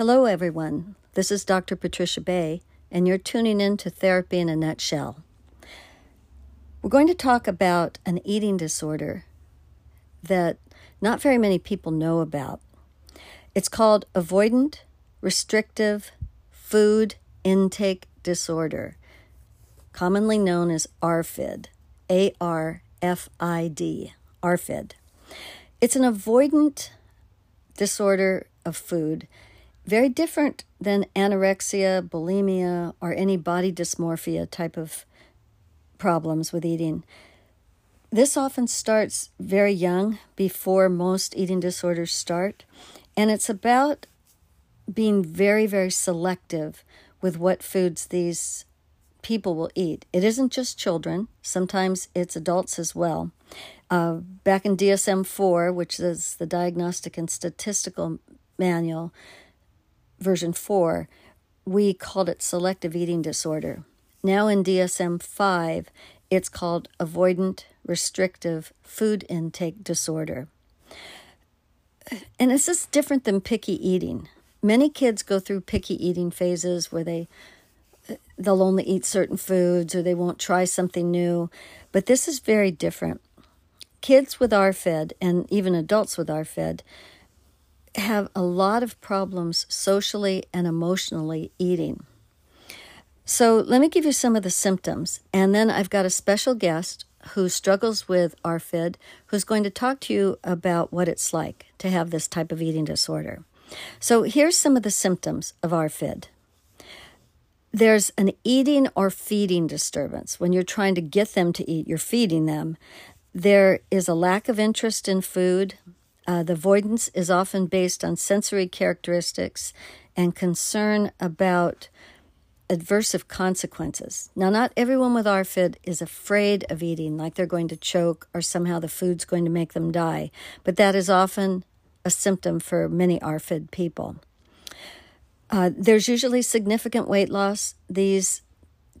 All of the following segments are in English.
Hello, everyone. This is Dr. Patricia Bay, and you're tuning in to Therapy in a Nutshell. We're going to talk about an eating disorder that not very many people know about. It's called avoidant restrictive food intake disorder, commonly known as ARFID. A R F I D, ARFID. It's an avoidant disorder of food very different than anorexia, bulimia, or any body dysmorphia type of problems with eating. This often starts very young, before most eating disorders start, and it's about being very, very selective with what foods these people will eat. It isn't just children, sometimes it's adults as well. Uh, back in DSM 4, which is the Diagnostic and Statistical Manual, version 4, we called it selective eating disorder. Now in DSM 5, it's called avoidant restrictive food intake disorder. And this is different than picky eating. Many kids go through picky eating phases where they they'll only eat certain foods or they won't try something new, but this is very different. Kids with ARFID and even adults with ARFID have a lot of problems socially and emotionally eating. So, let me give you some of the symptoms, and then I've got a special guest who struggles with ARFID who's going to talk to you about what it's like to have this type of eating disorder. So, here's some of the symptoms of ARFID. There's an eating or feeding disturbance. When you're trying to get them to eat, you're feeding them. There is a lack of interest in food, uh, the avoidance is often based on sensory characteristics and concern about adversive consequences. Now, not everyone with ARFID is afraid of eating, like they're going to choke or somehow the food's going to make them die, but that is often a symptom for many ARFID people. Uh, there's usually significant weight loss. These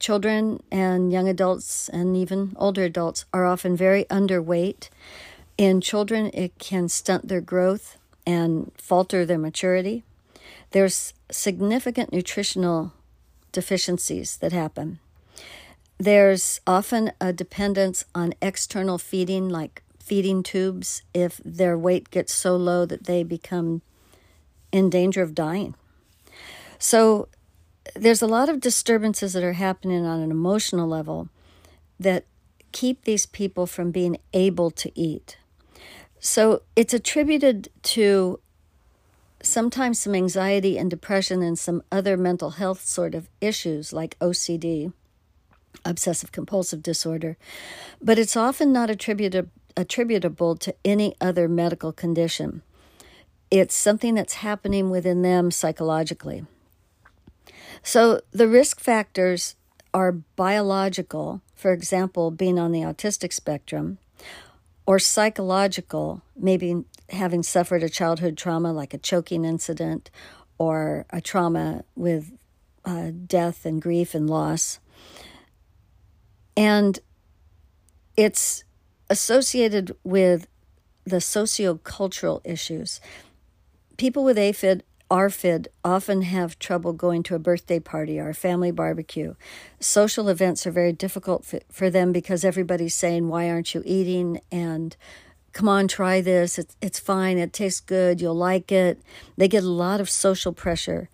children and young adults and even older adults are often very underweight. In children, it can stunt their growth and falter their maturity. There's significant nutritional deficiencies that happen. There's often a dependence on external feeding, like feeding tubes, if their weight gets so low that they become in danger of dying. So, there's a lot of disturbances that are happening on an emotional level that keep these people from being able to eat. So it's attributed to sometimes some anxiety and depression and some other mental health sort of issues like OCD, obsessive compulsive disorder, but it's often not attributed, attributable to any other medical condition. It's something that's happening within them psychologically. So the risk factors are biological, for example, being on the autistic spectrum or psychological, maybe having suffered a childhood trauma like a choking incident or a trauma with uh, death and grief and loss. And it's associated with the sociocultural issues. People with ARFID ARFID often have trouble going to a birthday party or a family barbecue. Social events are very difficult for them because everybody's saying, Why aren't you eating? And come on, try this. It's, it's fine. It tastes good. You'll like it. They get a lot of social pressure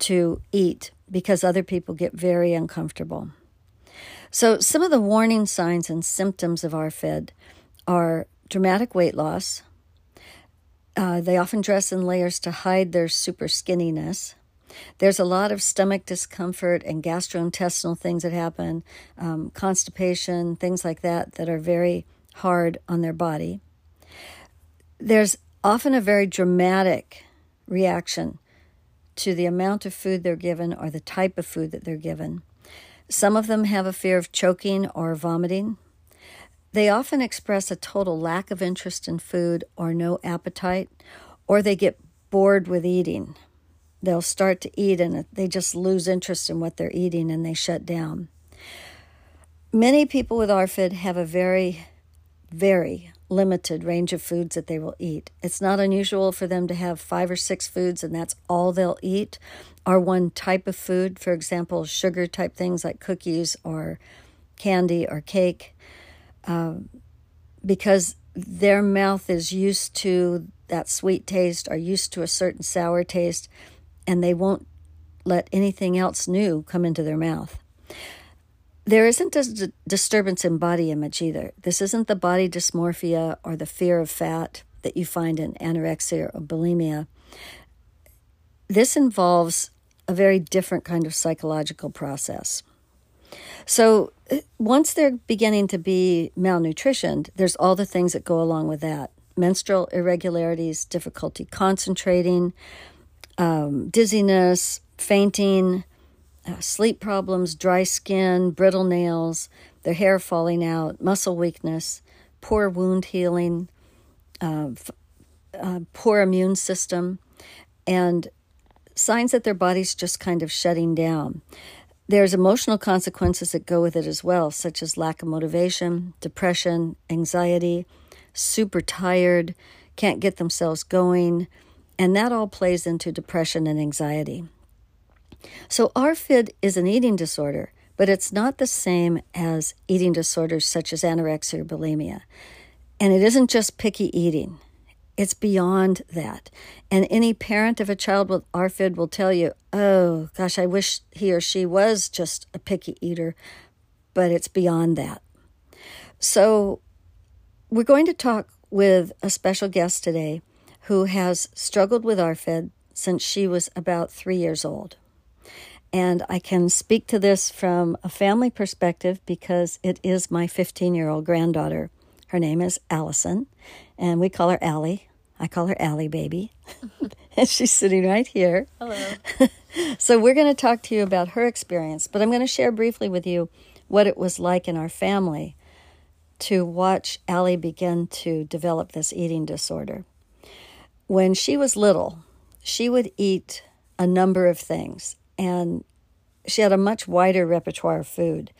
to eat because other people get very uncomfortable. So, some of the warning signs and symptoms of ARFID are dramatic weight loss, uh, they often dress in layers to hide their super skinniness. There's a lot of stomach discomfort and gastrointestinal things that happen, um, constipation, things like that, that are very hard on their body. There's often a very dramatic reaction to the amount of food they're given or the type of food that they're given. Some of them have a fear of choking or vomiting. They often express a total lack of interest in food or no appetite, or they get bored with eating. They'll start to eat and they just lose interest in what they're eating and they shut down. Many people with ARFID have a very, very limited range of foods that they will eat. It's not unusual for them to have five or six foods and that's all they'll eat, or one type of food, for example, sugar type things like cookies or candy or cake, um, because their mouth is used to that sweet taste or used to a certain sour taste, and they won't let anything else new come into their mouth. There isn't a d- disturbance in body image either. This isn't the body dysmorphia or the fear of fat that you find in anorexia or bulimia. This involves a very different kind of psychological process. So, uh, once they're beginning to be malnutritioned, there's all the things that go along with that menstrual irregularities, difficulty concentrating, um, dizziness, fainting, uh, sleep problems, dry skin, brittle nails, their hair falling out, muscle weakness, poor wound healing, uh, uh, poor immune system, and signs that their body's just kind of shutting down. There's emotional consequences that go with it as well, such as lack of motivation, depression, anxiety, super tired, can't get themselves going, and that all plays into depression and anxiety. So, ARFID is an eating disorder, but it's not the same as eating disorders such as anorexia or bulimia. And it isn't just picky eating, it's beyond that. And any parent of a child with ARFID will tell you, oh, gosh, I wish he or she was just a picky eater, but it's beyond that. So, we're going to talk with a special guest today who has struggled with ARFID since she was about three years old. And I can speak to this from a family perspective because it is my 15 year old granddaughter. Her name is Allison, and we call her Allie. I call her Allie Baby. and she's sitting right here. Hello. so, we're going to talk to you about her experience, but I'm going to share briefly with you what it was like in our family to watch Allie begin to develop this eating disorder. When she was little, she would eat a number of things, and she had a much wider repertoire of food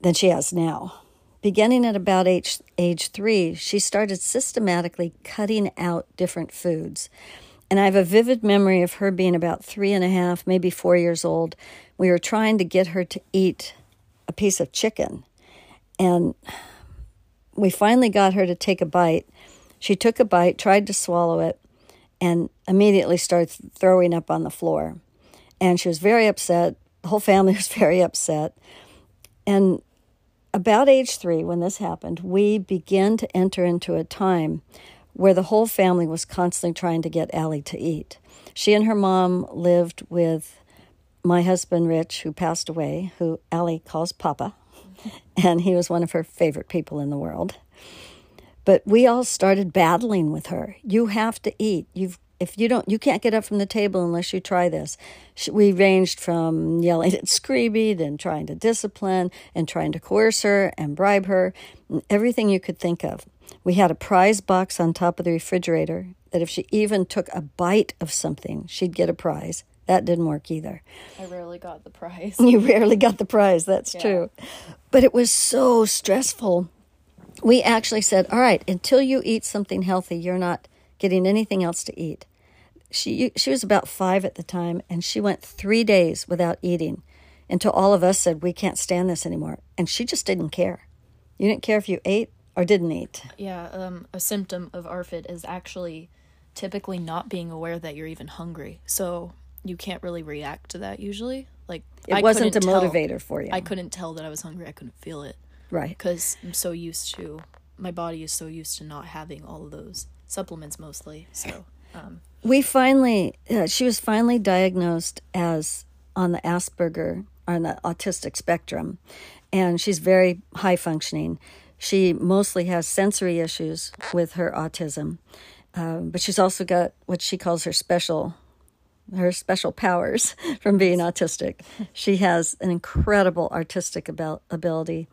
than she has now. Beginning at about age, age three, she started systematically cutting out different foods. And I have a vivid memory of her being about three and a half, maybe four years old. We were trying to get her to eat a piece of chicken. And we finally got her to take a bite. She took a bite, tried to swallow it, and immediately started throwing up on the floor. And she was very upset. The whole family was very upset. And about age three, when this happened, we began to enter into a time where the whole family was constantly trying to get Allie to eat. She and her mom lived with my husband, Rich, who passed away, who Allie calls Papa, and he was one of her favorite people in the world. But we all started battling with her. You have to eat. You've if you don't, you can't get up from the table unless you try this. We ranged from yelling at screaming and trying to discipline and trying to coerce her and bribe her, and everything you could think of. We had a prize box on top of the refrigerator that if she even took a bite of something, she'd get a prize. That didn't work either. I rarely got the prize. You rarely got the prize, that's yeah. true. But it was so stressful. We actually said, all right, until you eat something healthy, you're not getting anything else to eat. She she was about 5 at the time and she went 3 days without eating until all of us said we can't stand this anymore and she just didn't care. You didn't care if you ate or didn't eat. Yeah, um, a symptom of ARFID is actually typically not being aware that you're even hungry. So you can't really react to that usually. Like it I wasn't a tell, motivator for you. I couldn't tell that I was hungry. I couldn't feel it. Right. Because I'm so used to my body is so used to not having all of those supplements mostly. So, um, we finally, uh, she was finally diagnosed as on the Asperger, on the autistic spectrum, and she's very high functioning. She mostly has sensory issues with her autism, um, but she's also got what she calls her special her special powers from being autistic. She has an incredible artistic ability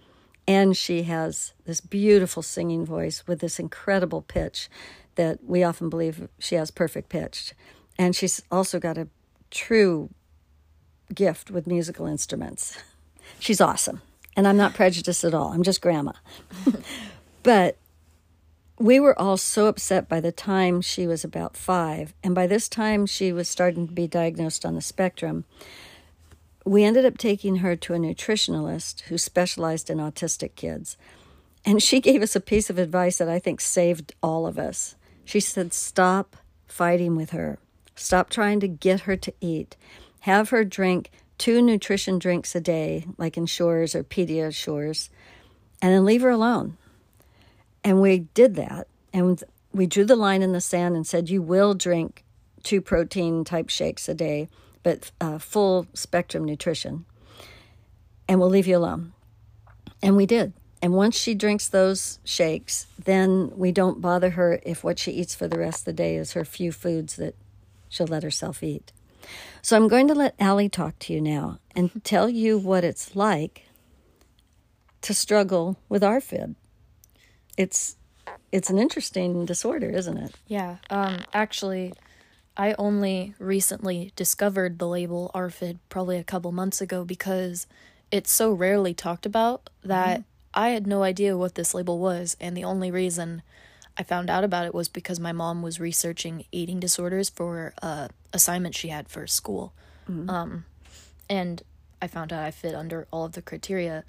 and she has this beautiful singing voice with this incredible pitch that we often believe she has perfect pitch. And she's also got a true gift with musical instruments. She's awesome. And I'm not prejudiced at all. I'm just grandma. but we were all so upset by the time she was about five. And by this time, she was starting to be diagnosed on the spectrum. We ended up taking her to a nutritionalist who specialized in autistic kids. And she gave us a piece of advice that I think saved all of us. She said, Stop fighting with her. Stop trying to get her to eat. Have her drink two nutrition drinks a day, like Ensures or Pediasures, and then leave her alone. And we did that. And we drew the line in the sand and said, You will drink two protein type shakes a day, but uh, full spectrum nutrition. And we'll leave you alone. And we did. And once she drinks those shakes, then we don't bother her if what she eats for the rest of the day is her few foods that she'll let herself eat. So I'm going to let Allie talk to you now and tell you what it's like to struggle with ARFID. It's it's an interesting disorder, isn't it? Yeah. Um actually I only recently discovered the label ARFID probably a couple months ago because it's so rarely talked about that mm-hmm. I had no idea what this label was and the only reason I found out about it was because my mom was researching eating disorders for a assignment she had for school. Mm-hmm. Um, and I found out I fit under all of the criteria.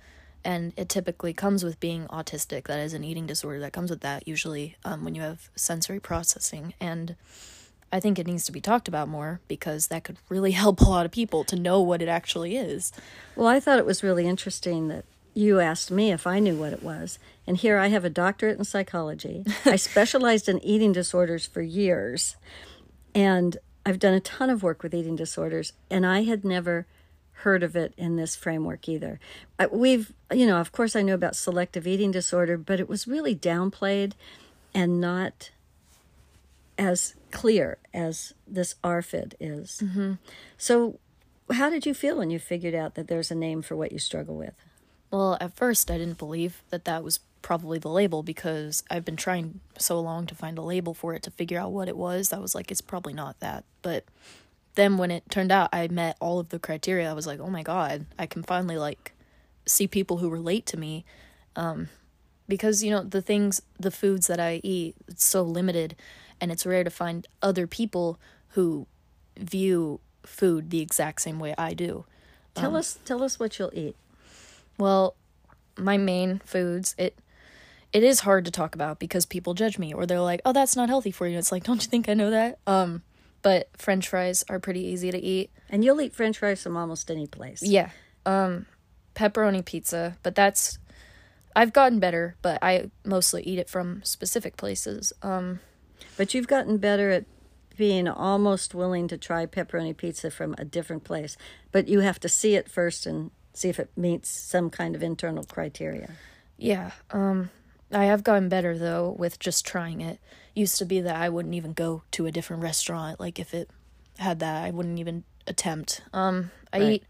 And it typically comes with being autistic. That is an eating disorder that comes with that, usually um, when you have sensory processing. And I think it needs to be talked about more because that could really help a lot of people to know what it actually is. Well, I thought it was really interesting that you asked me if I knew what it was. And here I have a doctorate in psychology. I specialized in eating disorders for years. And I've done a ton of work with eating disorders. And I had never heard of it in this framework either. We've, you know, of course, I know about selective eating disorder, but it was really downplayed and not as clear as this ARFID is. Mm-hmm. So, how did you feel when you figured out that there's a name for what you struggle with? Well, at first, I didn't believe that that was probably the label because I've been trying so long to find a label for it to figure out what it was. I was like, it's probably not that. But then when it turned out I met all of the criteria, I was like, oh my god, I can finally like see people who relate to me. Um, because you know the things, the foods that I eat, it's so limited, and it's rare to find other people who view food the exact same way I do. Tell um, us, tell us what you'll eat. Well, my main foods, it it is hard to talk about because people judge me or they're like, "Oh, that's not healthy for you." It's like, "Don't you think I know that?" Um, but french fries are pretty easy to eat. And you'll eat french fries from almost any place. Yeah. Um pepperoni pizza, but that's I've gotten better, but I mostly eat it from specific places. Um but you've gotten better at being almost willing to try pepperoni pizza from a different place, but you have to see it first and see if it meets some kind of internal criteria. Yeah. Um I have gotten better though with just trying it. Used to be that I wouldn't even go to a different restaurant. Like if it had that, I wouldn't even attempt. Um, I right. eat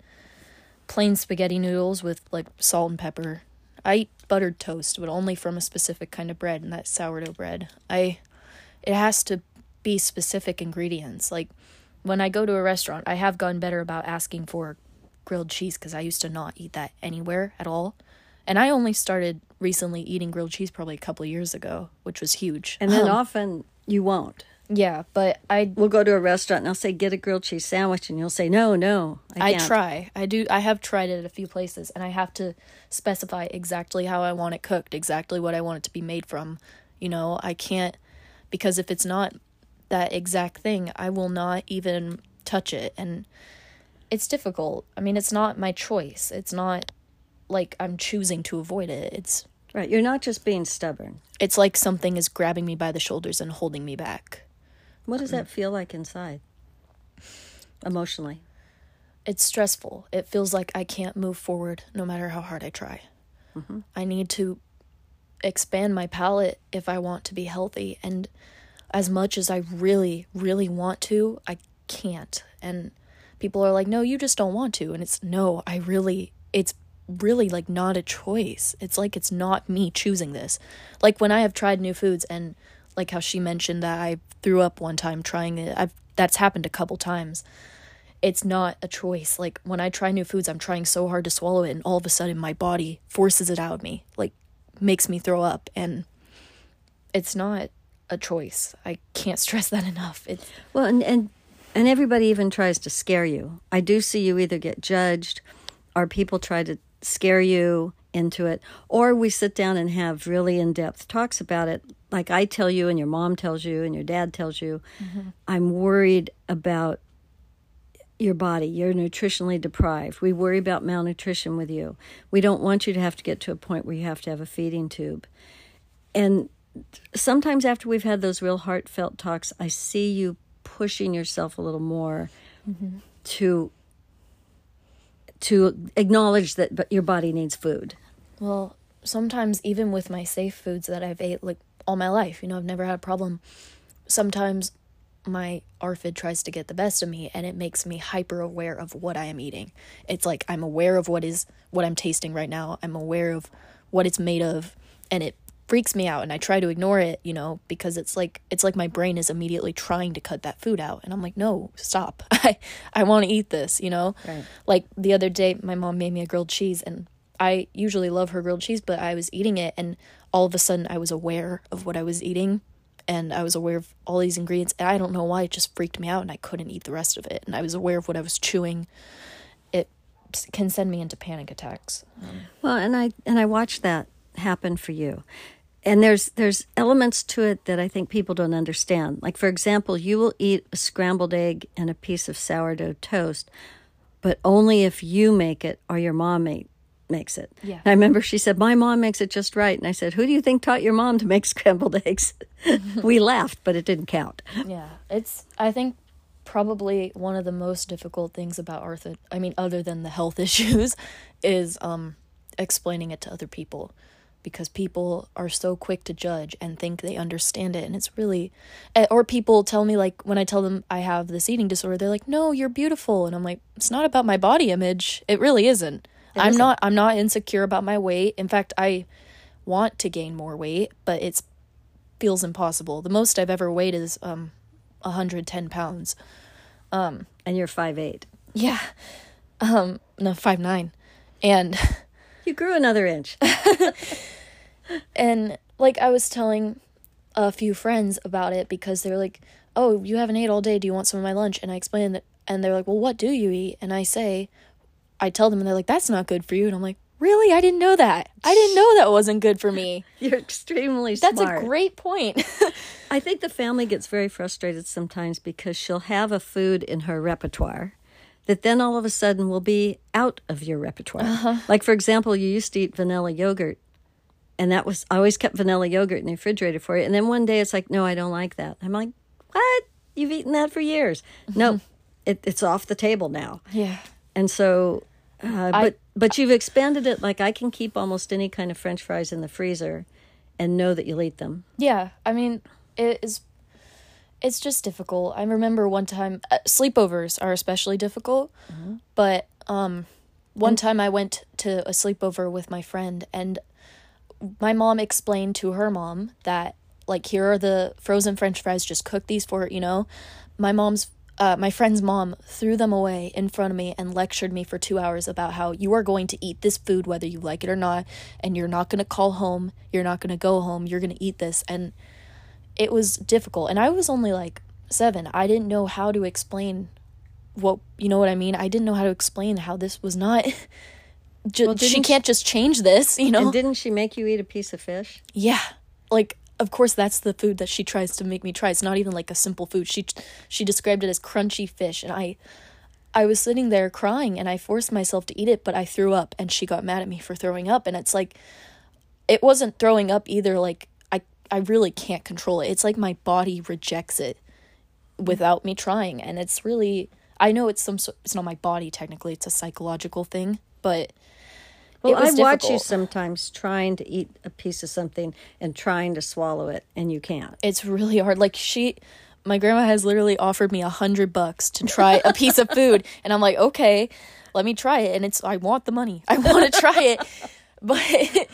plain spaghetti noodles with like salt and pepper. I eat buttered toast, but only from a specific kind of bread, and that's sourdough bread. I, it has to be specific ingredients. Like when I go to a restaurant, I have gotten better about asking for grilled cheese because I used to not eat that anywhere at all. And I only started recently eating grilled cheese probably a couple years ago, which was huge. And then um, often you won't. Yeah, but I will go to a restaurant and I'll say get a grilled cheese sandwich and you'll say no, no. I, I, try. I do I have tried it at a few places and I have to specify exactly how I want it cooked, exactly what I want it to be made from. You know, I can't because if it's not that exact thing, I will not even touch it and it's difficult. I mean, it's not my choice. It's not like I'm choosing to avoid it. It's right. You're not just being stubborn. It's like something is grabbing me by the shoulders and holding me back. What does that feel like inside? Emotionally. It's stressful. It feels like I can't move forward no matter how hard I try. Mm-hmm. I need to expand my palate if I want to be healthy. And as much as I really, really want to, I can't. And people are like, no, you just don't want to. And it's no, I really, it's really like not a choice. It's like it's not me choosing this. Like when I have tried new foods and like how she mentioned that I threw up one time trying it. I've that's happened a couple times. It's not a choice. Like when I try new foods, I'm trying so hard to swallow it and all of a sudden my body forces it out of me. Like makes me throw up and it's not a choice. I can't stress that enough. It's Well, and, and and everybody even tries to scare you. I do see you either get judged or people try to scare you into it or we sit down and have really in-depth talks about it like I tell you and your mom tells you and your dad tells you. Mm-hmm. I'm worried about your body. You're nutritionally deprived. We worry about malnutrition with you. We don't want you to have to get to a point where you have to have a feeding tube. And sometimes after we've had those real heartfelt talks, I see you pushing yourself a little more mm-hmm. to to acknowledge that but your body needs food. Well, sometimes even with my safe foods that I've ate like all my life, you know, I've never had a problem. Sometimes my ARFID tries to get the best of me and it makes me hyper aware of what I am eating. It's like I'm aware of what is what I'm tasting right now. I'm aware of what it's made of and it freaks me out and I try to ignore it, you know, because it's like it's like my brain is immediately trying to cut that food out and I'm like, "No, stop. I I want to eat this," you know? Right. Like the other day my mom made me a grilled cheese and I usually love her grilled cheese, but I was eating it and all of a sudden I was aware of what I was eating and I was aware of all these ingredients. And I don't know why it just freaked me out and I couldn't eat the rest of it. And I was aware of what I was chewing. It can send me into panic attacks. Well, and I and I watched that happen for you. And there's there's elements to it that I think people don't understand. Like for example, you will eat a scrambled egg and a piece of sourdough toast, but only if you make it or your mom make, makes it. Yeah. I remember she said, "My mom makes it just right." And I said, "Who do you think taught your mom to make scrambled eggs?" we laughed, but it didn't count. Yeah, it's I think probably one of the most difficult things about ARFID. I mean, other than the health issues, is um explaining it to other people because people are so quick to judge and think they understand it. And it's really eh, or people tell me like when I tell them I have this eating disorder they're like no you're beautiful. And I'm like it's not about my body image. It really isn't. I'm isn't. not I'm not insecure about my weight. In fact I want to gain more weight but it's feels impossible. The most I've ever weighed is um 110 pounds. Um And you're five eight. yeah. Um no five nine. And You grew another inch. And like I was telling a few friends about it because they were like, "Oh, you haven't ate all day. Do you want some of my lunch?" And I explained that, and they're like, "Well, what do you eat?" And I say, I tell them, and they're like, "That's not good for you." And I'm like, "Really? I didn't know that. I didn't know that wasn't good for me." You're extremely smart. That's smart. a great point. I think the family gets very frustrated sometimes because she'll have a food in her repertoire that then all of a sudden will be out of your repertoire. Like, for example, you used to eat vanilla yogurt, and that was, I always kept vanilla yogurt in the refrigerator for you. And then one day it's like, no, I don't like that. I'm like, what? You've eaten that for years. No, it, it's off the table now. yeah. And so, uh, but but you've expanded it. Like I can keep almost any kind of French fries in the freezer, and know that you'll eat them. Yeah, I mean, it is. It's just difficult. I remember one time uh, sleepovers are especially difficult, but um, one time I went to a sleepover with my friend, and my mom explained to her mom that like here are the frozen French fries. Just cook these for you know. My mom's. Uh, my friend's mom threw them away in front of me and lectured me for two hours about how you are going to eat this food whether you like it or not, and you're not going to call home, you're not going to go home, you're going to eat this. And it was difficult. And i was only like seven. I didn't know how to explain what you know what i mean? I didn't know how to explain how this was not ju- Well, she can't just change this you know? And didn't she make you eat a piece of fish? yeah. Like of course that's the food that she tries to make me try. It's not even like a simple food. She she described it as crunchy fish and i i was sitting there crying and i forced myself to eat it but i threw up and she got mad at me for throwing up and it's like it wasn't throwing up either like i really can't control it it's like my body rejects it without me trying and it's really i know it's some it's not my body technically it's a psychological thing but Well, I watch you sometimes trying to eat a piece of something and trying to swallow it, and you can't. it's really hard. Like she, my grandma has literally offered me a hundred bucks to try a piece of food, and I'm like, okay, let me try it. And it's I want the money. I want to try it, but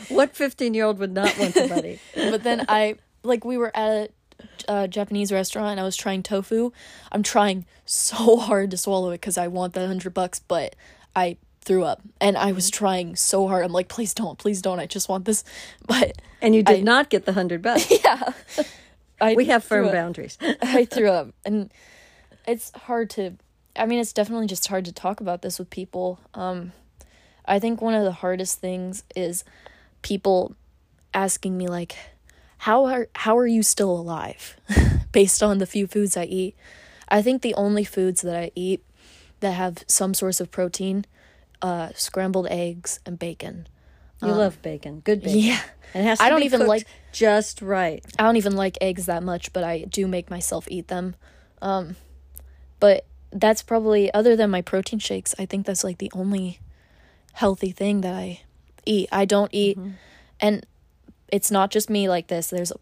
What fifteen-year-old would not want the money? but then I like we were at a, Japanese restaurant and I was trying tofu. I'm trying so hard to swallow it because I want the hundred bucks, but I threw up and I was trying so hard. I'm like, please don't, please don't. I just want this. But And you did I- not get the hundred bucks. yeah. I we have firm boundaries. I threw up. And it's hard to I mean, it's definitely just hard to talk about this with people. Um I think one of the hardest things is people asking me like how are how are you still alive based on the few foods I eat. I think the only foods that I eat that have some source of protein uh scrambled eggs and bacon. You love bacon. Good bacon. Um, Yeah. It has to I don't be even like- just right. I don't even like eggs that much, but I do make myself eat them. Um, but that's probably other than my protein shakes. I think that's like the only healthy thing that I eat. I don't eat, and it's not just me like this. There's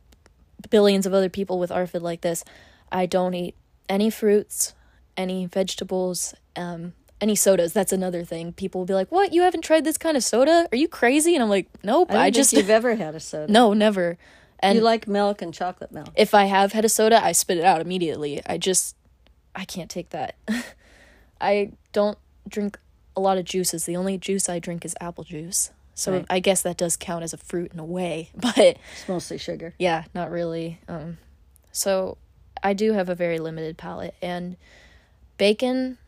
billions of other people with ARFID like this. I don't eat any fruits, any vegetables, um, any sodas. That's another thing. People will be like, "What? You haven't tried this kind of soda? Are you crazy?" And I'm like, "Nope. I, I just you've ever had a soda. no, never." And you like milk and chocolate milk. if I have had a soda, I spit it out immediately. I just I can't take that. I don't drink a lot of juices. The only juice I drink is apple juice. So Right. I guess that does count as a fruit in a way, but It's mostly sugar. yeah, not really. Um so I do have a very limited palate and bacon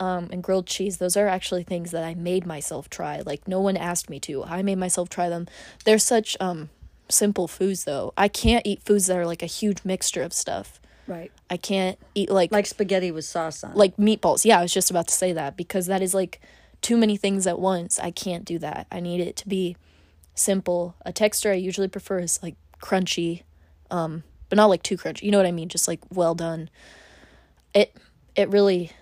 um and grilled cheese, those are actually things that I made myself try. Like no one asked me to. I made myself try them. They're such um simple foods though. I can't eat foods that are like a huge mixture of stuff. Right. I can't eat like Like spaghetti with sauce on. like meatballs. Yeah, I was just about to say that because that is like too many things at once. I can't do that. I need it to be simple. A texture I usually prefer is like crunchy, um, but not like too crunchy. You know what I mean? Just like well done. It it really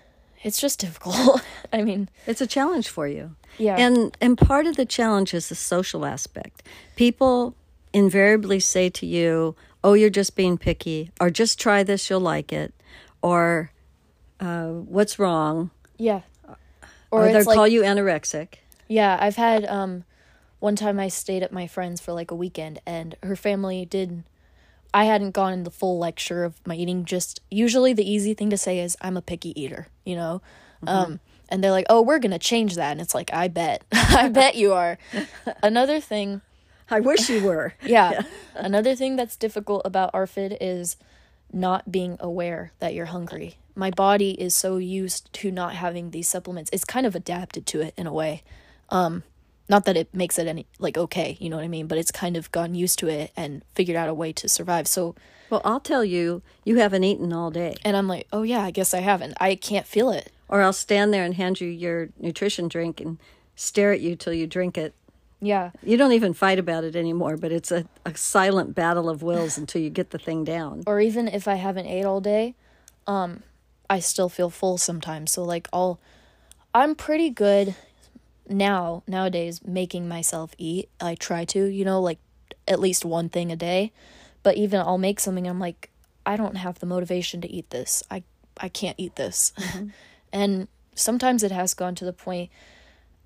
it's just difficult. I mean, It's a challenge for you. yeah. And and part of the challenge is the social aspect. People invariably say to you, "Oh, you're just being picky," or "Just try this, you'll like it," or uh, "What's wrong?" yeah. Or, Or, they'll like call you anorexic. Yeah, I've had um one time I stayed at my friend's for like a weekend and her family did I hadn't gone in the full lecture of my eating just usually the easy thing to say is I'm a picky eater, you know. Um and they're like, "Oh, we're going to change that." And it's like, "I bet. I bet you are." Another thing I wish you were. yeah. Another thing that's difficult about ARFID is not being aware that you're hungry. My body is so used to not having these supplements. It's kind of adapted to it in a way. Um not that it makes it any like okay, you know what I mean, but it's kind of gotten used to it and figured out a way to survive. So Well, I'll tell you, you haven't eaten all day. and I'm like, "Oh yeah, I guess I haven't. I can't feel it." Or I'll stand there and hand you your nutrition drink and stare at you till you drink it. Yeah. You don't even fight about it anymore, but it's a, a silent battle of wills until you get the thing down. or even if I haven't ate all day, um, I still feel full sometimes. So like I'll, I'm pretty good now nowadays making myself eat. I try to, you know, like at least one thing a day. But even I'll make something. I'm like, I don't have the motivation to eat this. I I can't eat this. and sometimes it has gone to the point,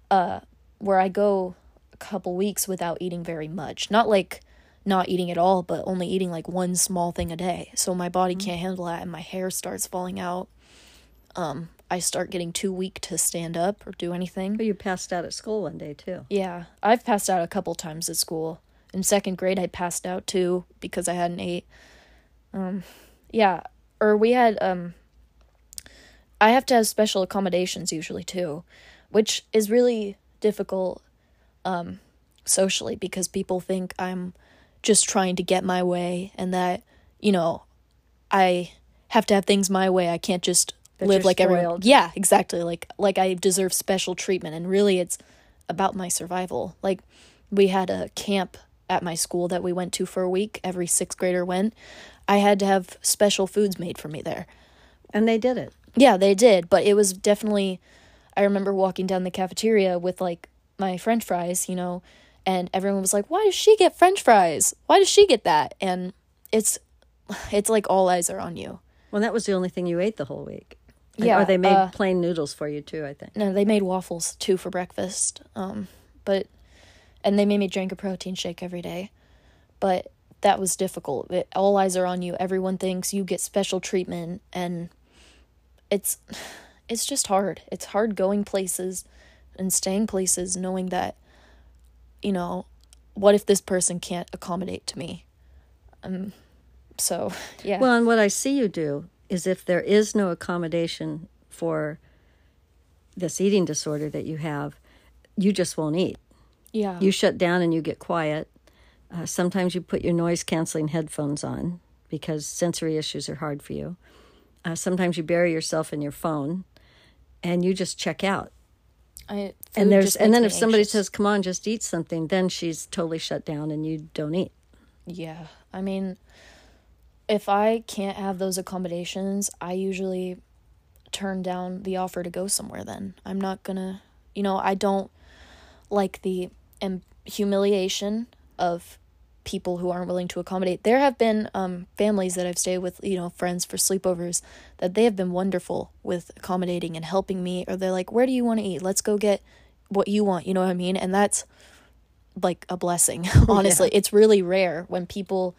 uh, where I go couple weeks without eating very much. Not like not eating at all, but only eating like one small thing a day. So my body can't handle that and my hair starts falling out. Um, I start getting too weak to stand up or do anything. But you passed out at school one day, too. Yeah, I've passed out a couple times at school. In second grade, I passed out too because I hadn't ate. Um, yeah, or we had um. I have to have special accommodations usually too, which is really difficult, um, socially because people think I'm just trying to get my way and that you know, I have to have things my way. I can't just That live like everyone. spoiled. Yeah, exactly. Like like I deserve special treatment, and really, it's about my survival. Like we had a camp at my school that we went to for a week. Every sixth grader went. I had to have special foods made for me there. And they did it. Yeah, they did, but it was definitely. I remember walking down the cafeteria with like my French fries, you know, and everyone was like, "Why does she get French fries? Why does she get that?" And it's, it's like all eyes are on you. Well, that was the only thing you ate the whole week. Yeah, Or they made uh, plain noodles for you, too, I think. No, they made waffles too for breakfast. Um, but and they made me drink a protein shake every day. But that was difficult. It, all eyes are on you. Everyone thinks you get special treatment and it's it's just hard. It's hard going places and staying places knowing that, you know, what if this person can't accommodate to me? Um, so, yeah. Well, and what I see you do is if there is no accommodation for this eating disorder that you have, you just won't eat. yeah. You shut down and you get quiet. Uh, sometimes you put your noise canceling headphones on because sensory issues are hard for you. Uh, sometimes you bury yourself in your phone and you just check out. I, and there's and then if somebody anxious. says, "Come on, just eat something," then she's totally shut down and you don't eat. Yeah. I mean, if I can't have those accommodations, I usually turn down the offer to go somewhere then. I'm not gonna, you know, I don't like the um, humiliation of people who aren't willing to accommodate. There have been um, families that I've stayed with, you know, friends for sleepovers, that they have been wonderful with accommodating and helping me. Or they're like, where do you want to eat? Let's go get what you want. You know what I mean? And that's like a blessing honestly it's really rare when people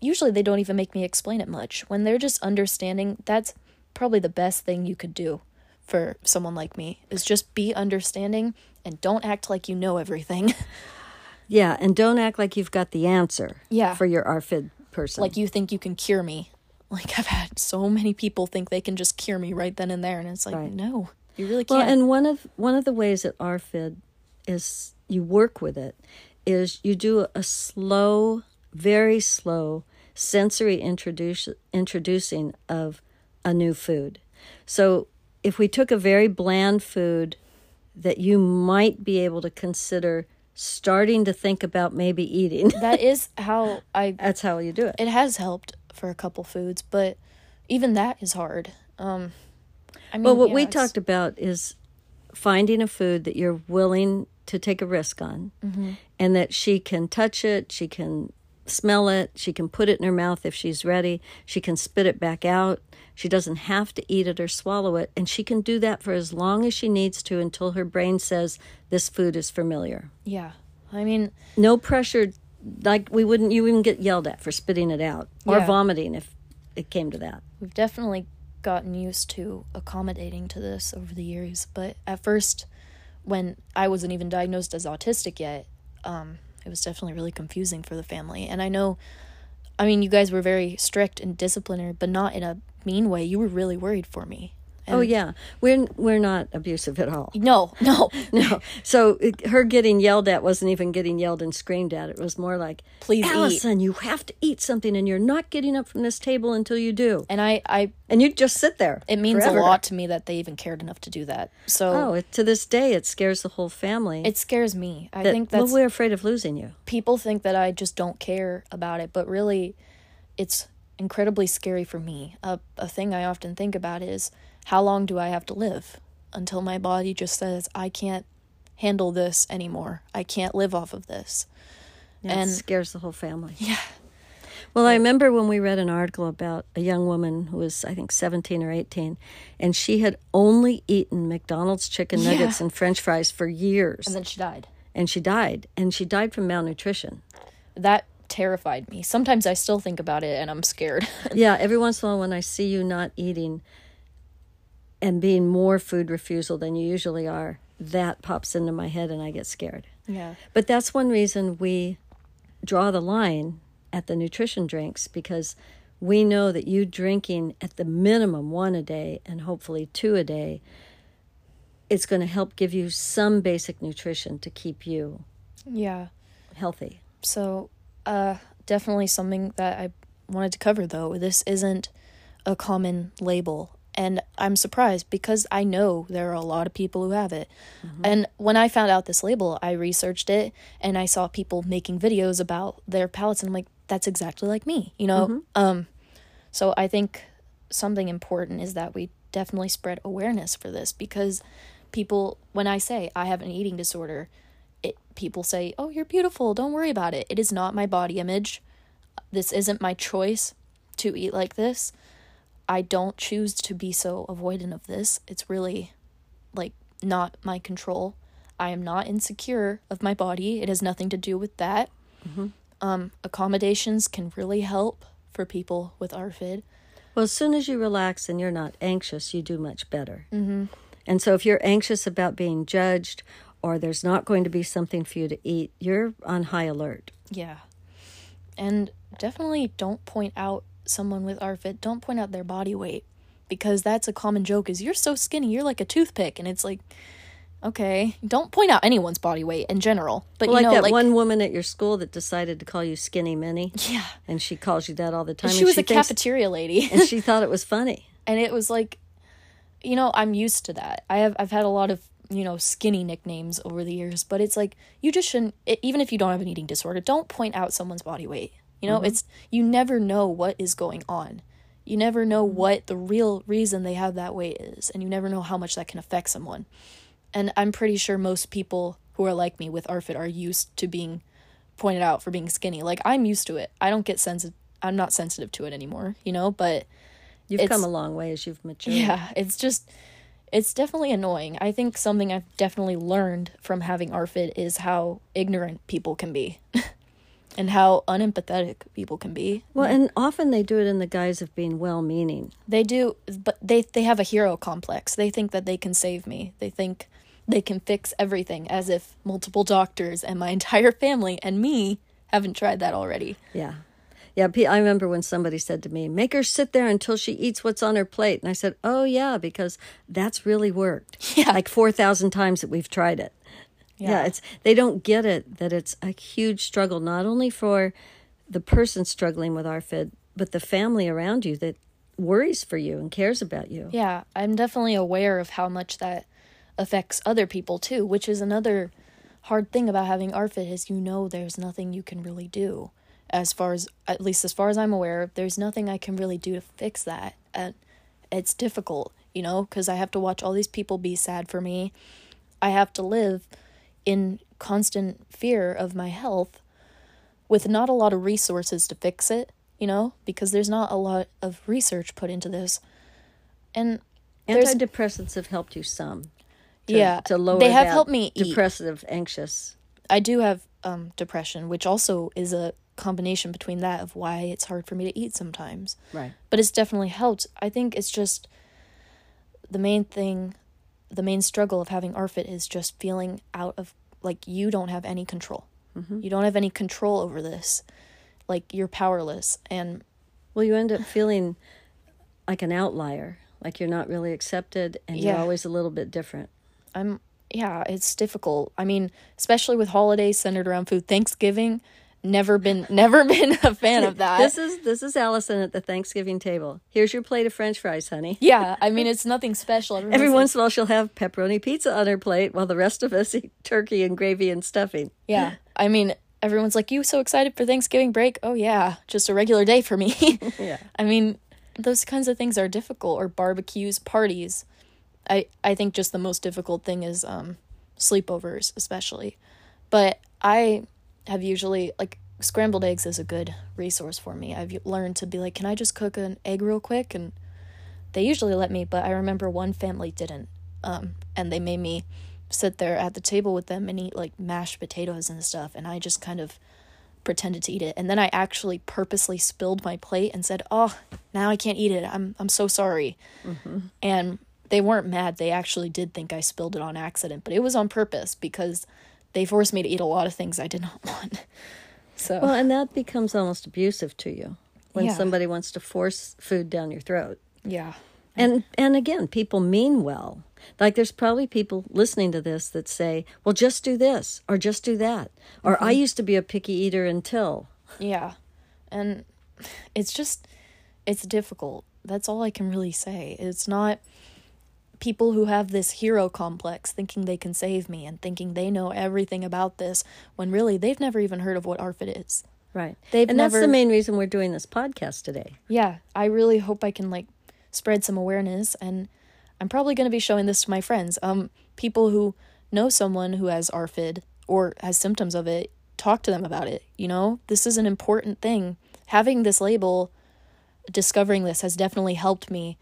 usually they don't even make me explain it much when they're just understanding that's probably the best thing you could do for someone like me is just be understanding and don't act like you know everything Yeah, and don't act like you've got the answer. Yeah. for your ARFID person. like you think you can cure me like i've had so many people think they can just cure me right then and there and it's like Right. no you really can't Well, and one of one of the ways that ARFID is you work with it is you do a slow, very slow sensory introduce, introducing of a new food. So if we took a very bland food that you might be able to consider starting to think about maybe eating, that is how i that's how you do it. it has helped for a couple foods but even that is hard um I mean, Well, what yeah, we it's- talked about is finding a food that you're willing to take a risk on, Mm-hmm. and that she can touch it, she can smell it, she can put it in her mouth if she's ready, she can spit it back out. She doesn't have to eat it or swallow it, and she can do that for as long as she needs to until her brain says this food is familiar. Yeah. I mean, No pressure, like we wouldn't you even get yelled at for spitting it out or Yeah. vomiting if it came to that. we've definitely gotten used to accommodating to this over the years. But at first, when I wasn't even diagnosed as autistic yet, um, it was definitely really confusing for the family. And I know, I mean, you guys were very strict and disciplinary, but not in a mean way. You were really worried for me. Oh yeah, we're we're not abusive at all. No, no, No. So it, her getting yelled at wasn't even getting yelled and screamed at. It was more like, Please eat. Allison, you have to eat something and you're not getting up from this table until you do. And I, I, And you just sit there. it means forever. a lot to me that they even cared enough to do that. So Oh, it, to this day, it scares the whole family. it scares me. I that, think well, that's we're afraid of losing you. people think that I just don't care about it, but really, it's incredibly scary for me. A, a thing I often think about is how long do I have to live until my body just says, I can't handle this anymore. I can't live off of this. Yeah, And- it scares the whole family. Yeah. Well, I remember when we read an article about a young woman who was, I think, 17 or 18, and she had only eaten McDonald's chicken nuggets Yeah. and french fries for years. And then she died. and she died. And she died from malnutrition. That terrified me. Sometimes I still think about it and I'm scared. yeah, every once in a while when I see you not eating and being more food refusal than you usually are, that pops into my head and I get scared. yeah. But that's one reason we draw the line at the nutrition drinks because we know that you drinking at the minimum one a day and hopefully two a day it's going to help give you some basic nutrition to keep you Yeah. healthy. So, uh, definitely something that I wanted to cover though. This isn't a common label. And I'm surprised because I know there are a lot of people who have it. And when I found out this label, I researched it and I saw people making videos about their palates and I'm like, that's exactly like me, you know? Um, so I think something important is that we definitely spread awareness for this because people, when I say I have an eating disorder, it people say, "Oh, you're beautiful. Don't worry about it. It is not my body image. This isn't my choice to eat like this. I don't choose to be so avoidant of this. It's really like not my control. I am not insecure of my body. It has nothing to do with that. Um, accommodations can really help for people with ARFID. Well, as soon as you relax and you're not anxious, you do much better. Mm-hmm. And so if you're anxious about being judged or there's not going to be something for you to eat, you're on high alert. Yeah. And definitely don't point out someone with ARFID, don't point out their body weight because that's a common joke is you're so skinny, you're like a toothpick and it's like okay, don't point out anyone's body weight in general. But Well, you like that like one woman at your school that decided to call you Skinny Minnie, yeah. and she calls you that all the time. She and was a thinks- cafeteria lady. and she thought it was funny. and it was like you know i'm used to that i have i've had a lot of you know skinny nicknames over the years but it's like you just shouldn't it, even if you don't have an eating disorder don't point out someone's body weight you know mm-hmm. it's you never know what is going on. You never know mm-hmm. what the real reason they have that weight is and you never know how much that can affect someone. And i'm pretty sure most people who are like me with ARFID are used to being pointed out for being skinny. Like i'm used to it. I don't get sensitive i'm not sensitive to it anymore you know but You've come a long way as you've matured. yeah, it's just it's definitely annoying. I think something I've definitely learned from having ARFID is how ignorant people can be and how unempathetic people can be. Well, and often they do it in the guise of being well-meaning. They do but they they have a hero complex. They think that they can save me. They think they can fix everything as if multiple doctors and my entire family and me haven't tried that already. Yeah. Yeah, P- I remember when somebody said to me, "Make her sit there until she eats what's on her plate." And I said, "Oh yeah, because that's really worked. Yeah. like four thousand times that we've tried it. Yeah. Yeah. it's they don't get it that it's a huge struggle not only for the person struggling with ARFID, but the family around you that worries for you and cares about you. Yeah, I'm definitely aware of how much that affects other people too, which is another hard thing about having ARFID is you know there's nothing you can really do. As far as at least as far as I'm aware, there's nothing I can really do to fix that. And it's difficult, you know, because I have to watch all these people be sad for me. I have to live in constant fear of my health with not a lot of resources to fix it, you know, because there's not a lot of research put into this. And Antidepressants have helped you some. To, yeah, to lower they have helped me eat. depressive, anxious. I do have um depression, which also is a combination between that of why it's hard for me to eat sometimes. Right. But it's definitely helped. I think it's just the main thing, the main struggle of having ARFID is just feeling out of like you don't have any control. Mm-hmm. You don't have any control over this. Like you're powerless and Well, you end up feeling like an outlier, like you're not really accepted and you're always a little bit different. I'm yeah, it's difficult. I mean, especially with holidays centered around food. Thanksgiving, never been never been a fan of that. This is this is Allison at the Thanksgiving table. Here's your plate of French fries, honey. yeah, I mean it's nothing special. Everyone's Every like- once in a while, she'll have pepperoni pizza on her plate, while the rest of us eat turkey and gravy and stuffing. Yeah. I mean, everyone's like, You so excited for Thanksgiving break? Oh, yeah. Just a regular day for me. Yeah. I mean, those kinds of things are difficult, or barbecues, parties. I, I think just the most difficult thing is um, sleepovers, especially. But I have usually, like, scrambled eggs is a good resource for me. I've learned to be like, Can I just cook an egg real quick? And they usually let me, but I remember one family didn't. Um, and they made me sit there at the table with them and eat like mashed potatoes and stuff. And I just kind of pretended to eat it. And then I actually purposely spilled my plate and said, "Oh, now I can't eat it. I'm I'm so sorry." And they weren't mad. They actually did think I spilled it on accident, but it was on purpose because they forced me to eat a lot of things I did not want. So Well, and that becomes almost abusive to you when Yeah. somebody wants to force food down your throat. yeah, And and again, people mean well. Like there's probably people listening to this that say, "Well, just do this or just do that." Or I mm-hmm. used to be a picky eater until. yeah, and it's just it's difficult. That's all I can really say. It's not people who have this hero complex thinking they can save me and thinking they know everything about this when really they've never even heard of what ARFID is. Right. They've and that's the main reason we're doing this podcast today. Yeah, I really hope I can like spread some awareness and I'm probably going to be showing this to my friends. Um people who know someone who has ARFID or has symptoms of it, talk to them about it, you know? This is an important thing. Having this label, discovering this has definitely helped me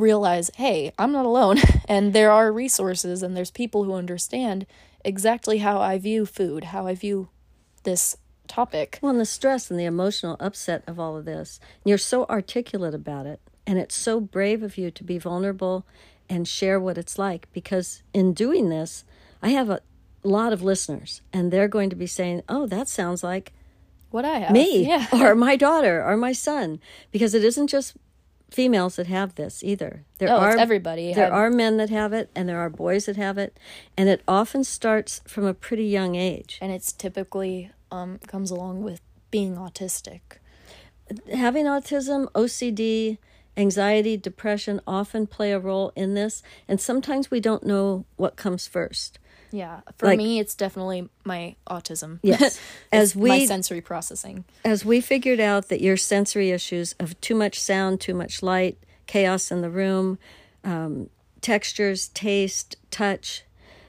realize, hey, I'm not alone and there are resources and there's people who understand exactly how I view food, how I view this topic. Well, and the stress and the emotional upset of all of this. And you're so articulate about it. And it's so brave of you to be vulnerable and share what it's like because in doing this, I have a lot of listeners and they're going to be saying, "Oh, that sounds like What I have. me Yeah. or my daughter or my son because it isn't just females that have this either. There Oh, it's are everybody. There are men that have it and there are boys that have it and it often starts from a pretty young age. and it's typically um comes along with being autistic. having autism, OCD, anxiety, depression often play a role in this, and sometimes we don't know what comes first. Yeah. For Like- me it's definitely my autism. Yes. As It's my we sensory processing. as we figured out that your sensory issues of too much sound, too much light, chaos in the room, um, textures, taste, touch,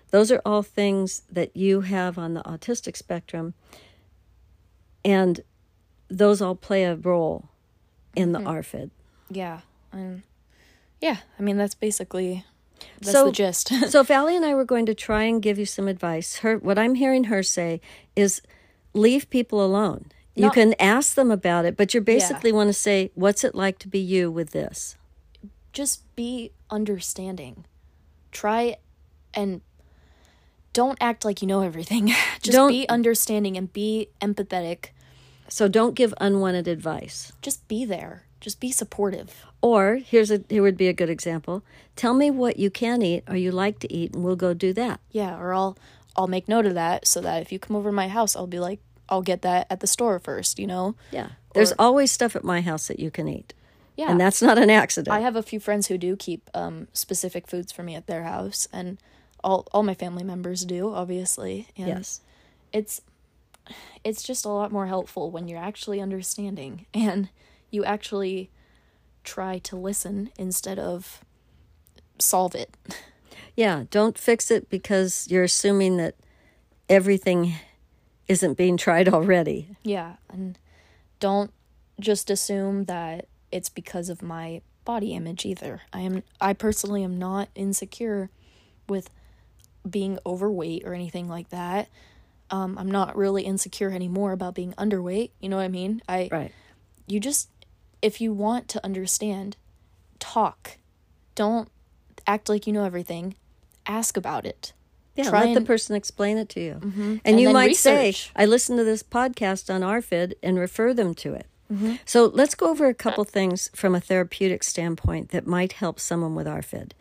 those are all things that you have on the autistic spectrum, and those all play a role in the ARFID. Yeah. And yeah, I mean that's basically that's So- the gist. so if Allie and I were going to try and give you some advice, her what I'm hearing her say is leave people alone. You can ask them about it, but you basically want to say, what's it like to be you with this? just be understanding. Try and don't act like you know everything. Just Don't- be understanding and be empathetic. So don't give unwanted advice. Just be there. Just be supportive. Or here's a here would be a good example. Tell me what you can eat or you like to eat and we'll go do that. Yeah, or I'll I'll make note of that so that if you come over to my house, I'll be like I'll get that at the store first, you know? Yeah. There's Or- always stuff at my house that you can eat. Yeah. And that's not an accident. I have a few friends who do keep um, specific foods for me at their house, and all all my family members do, obviously. And yes. it's it's just a lot more helpful when you're actually understanding and you actually try to listen instead of solve it. Yeah, don't fix it because you're assuming that everything isn't being tried already. Yeah, and don't just assume that it's because of my body image either. I am I personally am not insecure with being overweight or anything like that. Um, I'm not really insecure anymore about being underweight. You know what I mean? I Right. you just if you want to understand talk don't act like you know everything ask about it Yeah, Try let the person explain it to you. And, And you might say. I listened to this podcast on ARFID and refer them to it. Mm-hmm. So let's go over a couple things from a therapeutic standpoint that might help someone with ARFID.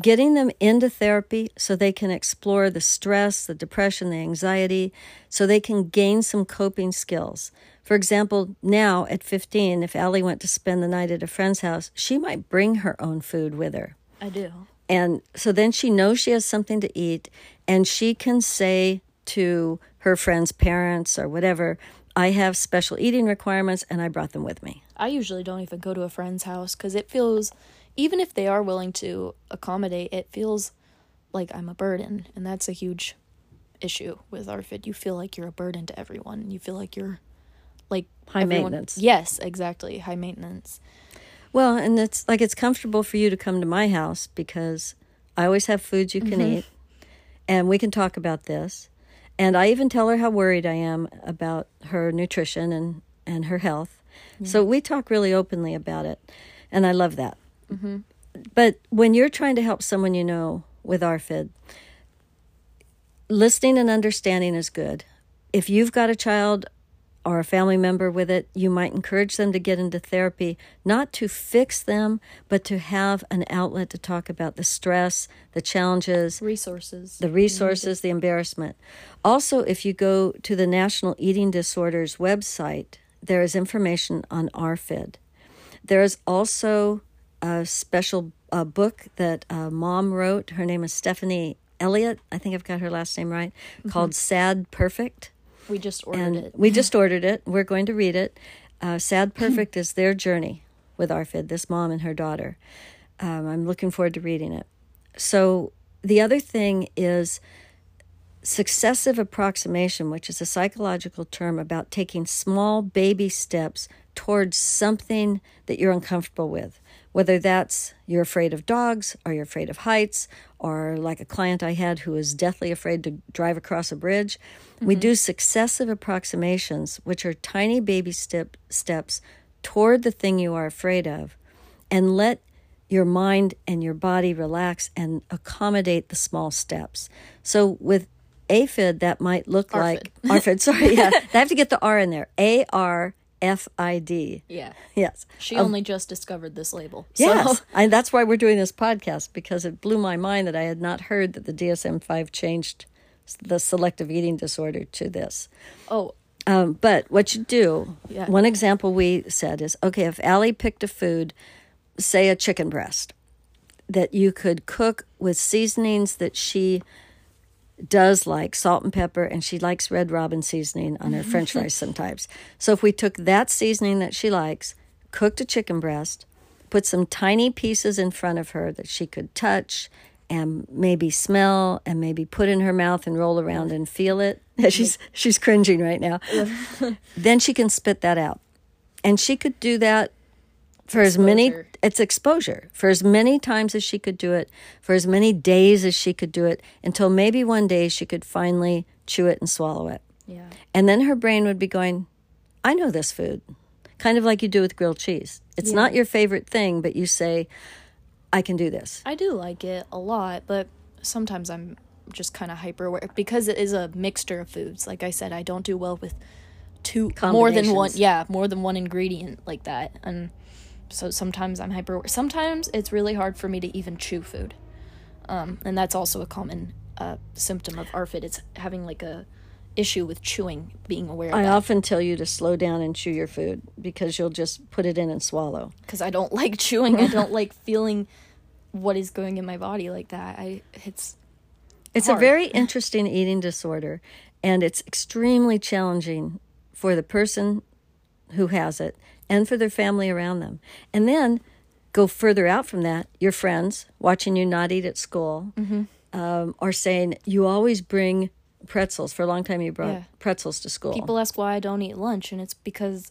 Getting them into therapy so they can explore the stress, the depression, the anxiety, so they can gain some coping skills. For example, now at 15, if Allie went to spend the night at a friend's house, she might bring her own food with her. i do And so then she knows she has something to eat, and she can say to her friends' parents or whatever, I have special eating requirements and I brought them with me. I usually don't even go to a friend's house because it feels, even if they are willing to accommodate, it feels like I'm a burden. And that's a huge issue with ARFID. You feel like you're a burden to everyone. You feel like you're like High everyone- maintenance. Yes, exactly. High maintenance. Well, and it's like it's comfortable for you to come to my house because I always have foods you can mm-hmm. eat and we can talk about this. And I even tell her how worried I am about her nutrition and, and her health. So we talk really openly about it. And I love that. Mm-hmm. But when you're trying to help someone you know with ARFID, listening and understanding is good. If you've got a child or a family member with it, you might encourage them to get into therapy, not to fix them, but to have an outlet to talk about the stress, the challenges, Resources. the resources, the embarrassment. Also, if you go to the National Eating Disorders website, there is information on ARFID. There is also a special uh, book that uh, mom wrote. Her name is Stephanie Elliott. I think I've got her last name right, called Sad Perfect we just ordered and it. we just ordered it. We're going to read it. Uh, Sad Perfect is their journey with ARFID, this mom and her daughter. Um, I'm looking forward to reading it. So, the other thing is successive approximation, which is a psychological term about taking small baby steps towards something that you're uncomfortable with. Whether that's you're afraid of dogs, or you're afraid of heights, or like a client I had who was deathly afraid to drive across a bridge. We do successive approximations, which are tiny baby step, steps toward the thing you are afraid of, and let your mind and your body relax and accommodate the small steps. So with AFID, that might look like ARFID. Sorry, yeah, I have to get the R in there. A R F I D. Yeah. Yes. She only just discovered this label. Yes, and that's why we're doing this podcast because it blew my mind that I had not heard that the DSM five changed the selective eating disorder to this. oh, Um, but what you do, Yeah. one example we said is okay, if Allie picked a food, say a chicken breast, that you could cook with seasonings that she does like salt and pepper, and she likes red robin seasoning on her french fries sometimes. So if we took that seasoning that she likes, cooked a chicken breast, put some tiny pieces in front of her that she could touch and maybe smell and maybe put in her mouth and roll around and feel it. she's she's cringing right now. then she can spit that out. And she could do that for as many it's exposure. For as many times as she could do it for as many days as she could do it until maybe one day she could finally chew it and swallow it. Yeah. and then her brain would be going i know this food. Kind of like you do with grilled cheese. It's not your favorite thing but you say i can do this. I do like it a lot, but sometimes I'm just kind of hyper aware because it is a mixture of foods. Like I said, I don't do well with two more than one. Yeah, more than one ingredient like that, and so sometimes I'm hyper. Sometimes it's really hard for me to even chew food, um, and that's also a common uh, symptom of ARFID. It's having like a issue with chewing, being aware of i that often tell you to slow down and chew your food because you'll just put it in and swallow because I don't like chewing. I don't like feeling what is going in my body like that. I it's It's hard. a very interesting eating disorder, and it's extremely challenging for the person who has it and for their family around them. And then go further out from that, your friends watching you not eat at school Mm-hmm. um, are saying, You always bring pretzels. For a long time, you brought Yeah. pretzels to school. people ask why I don't eat lunch, and it's because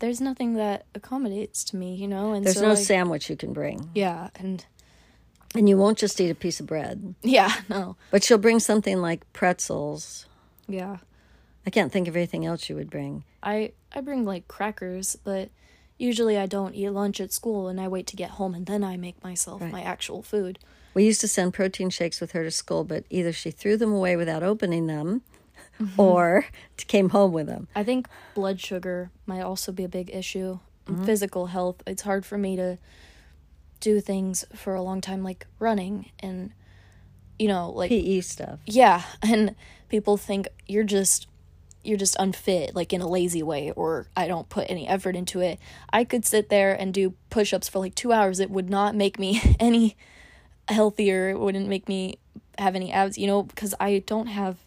there's nothing that accommodates to me, you know. And There's so no like, sandwich you can bring. yeah, and And you won't just eat a piece of bread, yeah, no, but she'll bring something like pretzels. yeah. I can't think of anything else you would bring. I I bring like crackers, but usually I don't eat lunch at school, and I wait to get home, and then I make myself Right. my actual food. We used to send protein shakes with her to school, but either she threw them away without opening them Mm-hmm. or came home with them. I think blood sugar might also be a big issue. Mm-hmm. Physical health. It's hard for me to do things for a long time, like running, and you know, like PE stuff. yeah and people think you're just you're just unfit like in a lazy way or i don't put any effort into it i could sit there and do push-ups for like two hours. It would not make me any healthier. It wouldn't make me have any abs you know because i don't have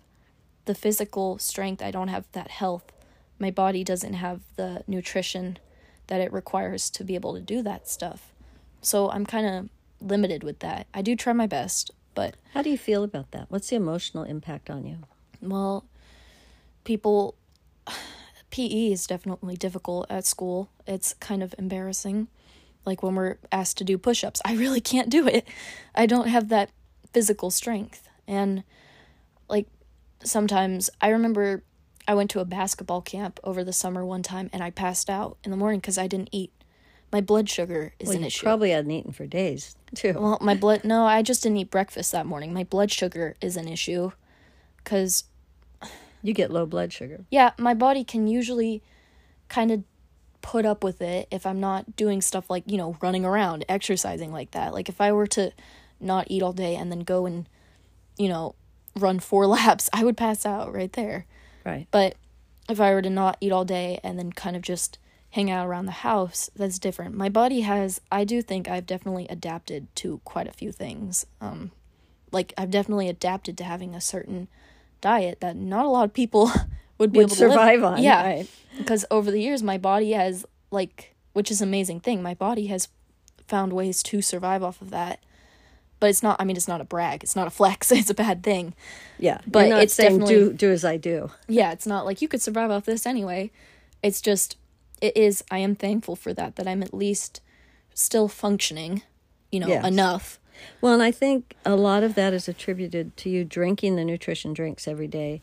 the physical strength. I don't have that health. My body doesn't have the nutrition that it requires to be able to do that stuff. So i'm kind of limited with that. I do try my best but How do you feel about that? What's the emotional impact on you? well, people, PE is definitely difficult at school. It's kind of embarrassing. Like when we're asked to do push ups, I really can't do it. I don't have that physical strength. And like sometimes I remember I went to a basketball camp over the summer one time and I passed out in the morning because I didn't eat. My blood sugar is Well, an you issue. probably hadn't eaten for days, too. Well, my blood. No, I just didn't eat breakfast that morning. My blood sugar is an issue, because you get low blood sugar. yeah, my body can usually kind of put up with it if I'm not doing stuff like you know running around, exercising like that. Like if I were to not eat all day and then go and you know run four laps, I would pass out right there. Right. But if I were to not eat all day and then kind of just hang out around the house, that's different. My body has, I do think I've definitely adapted to quite a few things. Um, like I've definitely adapted to having a certain diet that not a lot of people would be Would able to live- survive on, Yeah, right. because over the years, my body has like, which is an amazing thing. My body has found ways to survive off of that. But it's not. I mean, it's not a brag. It's not a flex. It's a bad thing. Yeah. But it's saying definitely- do, do as I do. yeah, it's not like you could survive off this anyway. It's just, it is, I am thankful for that, that I'm at least still functioning, you know, Yes. enough. Well, and I think a lot of that is attributed to you drinking the nutrition drinks every day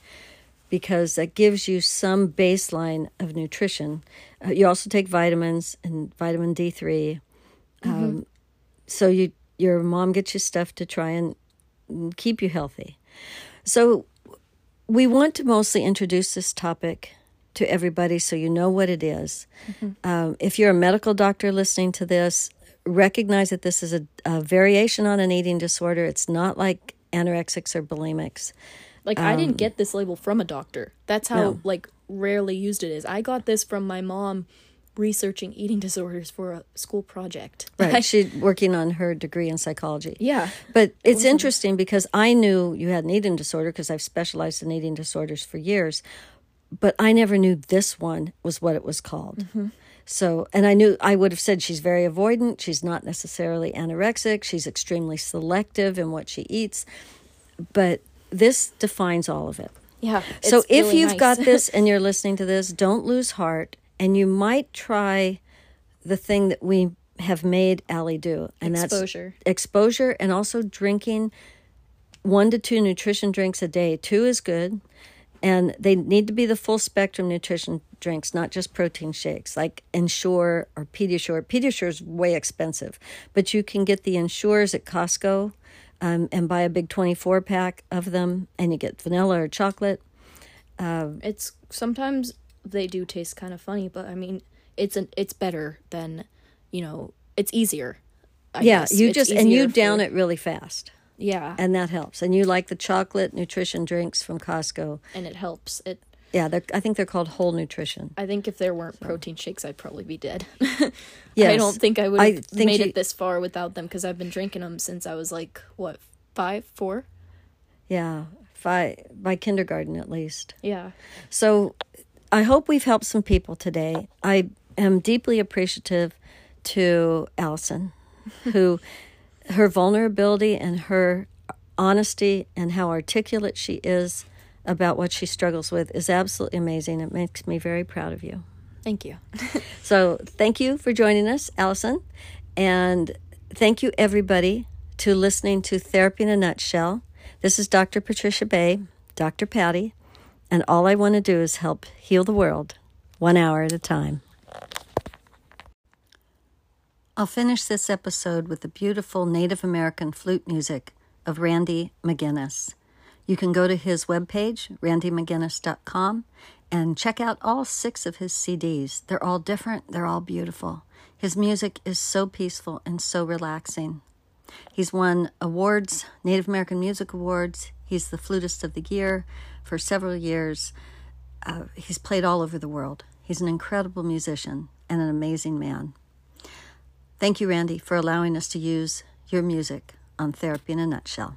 because that gives you some baseline of nutrition. Uh, you also take vitamins and vitamin D3. Um, so you your mom gets you stuff to try and keep you healthy. So we want to mostly introduce this topic to everybody so you know what it is. Um, if you're a medical doctor listening to this, recognize that this is a, a variation on an eating disorder. It's not like anorexics or bulimics. Like I didn't get this label from a doctor. That's how Um, No. like rarely used it is. I got this from my mom researching eating disorders for a school project. Right. She's working on her degree in psychology. yeah. But it's interesting because I knew you had an eating disorder because I've specialized in eating disorders for years, but I never knew this one was what it was called. So, and I knew I would have said she's very avoidant. She's not necessarily anorexic. She's extremely selective in what she eats, but this defines all of it. Yeah. So if really you've nice. got this and you're listening to this, don't lose heart, and you might try the thing that we have made Allie do, and Exposure. that's exposure, and also drinking one to two nutrition drinks a day. Two is good, and they need to be the full spectrum nutrition drinks, not just protein shakes like Ensure or Pediasure. Pediasure is way expensive, but you can get the Ensures at Costco. Um, and buy a big 24 pack of them, and you get vanilla or chocolate. it's sometimes they do taste kind of funny, but I mean, it's an it's better than, you know, it's easier. I yeah, guess. you It's just and you down it really fast, Yeah, and that helps. And you like the chocolate nutrition drinks from Costco. and it helps. It. Yeah, they're, I think they're called Whole Nutrition. I think if there weren't protein shakes, I'd probably be dead. Yes, I don't think I would I have think made you- it this far without them because I've been drinking them since I was like what five, four. Yeah, by by kindergarten at least. Yeah. So I hope we've helped some people today. I am deeply appreciative to Allison, who her vulnerability and her honesty and how articulate she is about what she struggles with is absolutely amazing. It makes me very proud of you. Thank you. So thank you for joining us, Allison. And thank you, everybody, to listening to Therapy in a Nutshell. This is Dr. Patricia Bay, Dr. Patty, and all I want to do is help heal the world one hour at a time. I'll finish this episode with the beautiful Native American flute music of Randy McGinnis. You can go to his webpage, randymcginnis.com, and check out all six of his CDs. They're all different, they're all beautiful. His music is so peaceful and so relaxing. He's won awards, Native American Music Awards. He's the flutist of the year for several years. Uh, he's played all over the world. He's an incredible musician and an amazing man. Thank you, Randy, for allowing us to use your music on Therapy in a Nutshell.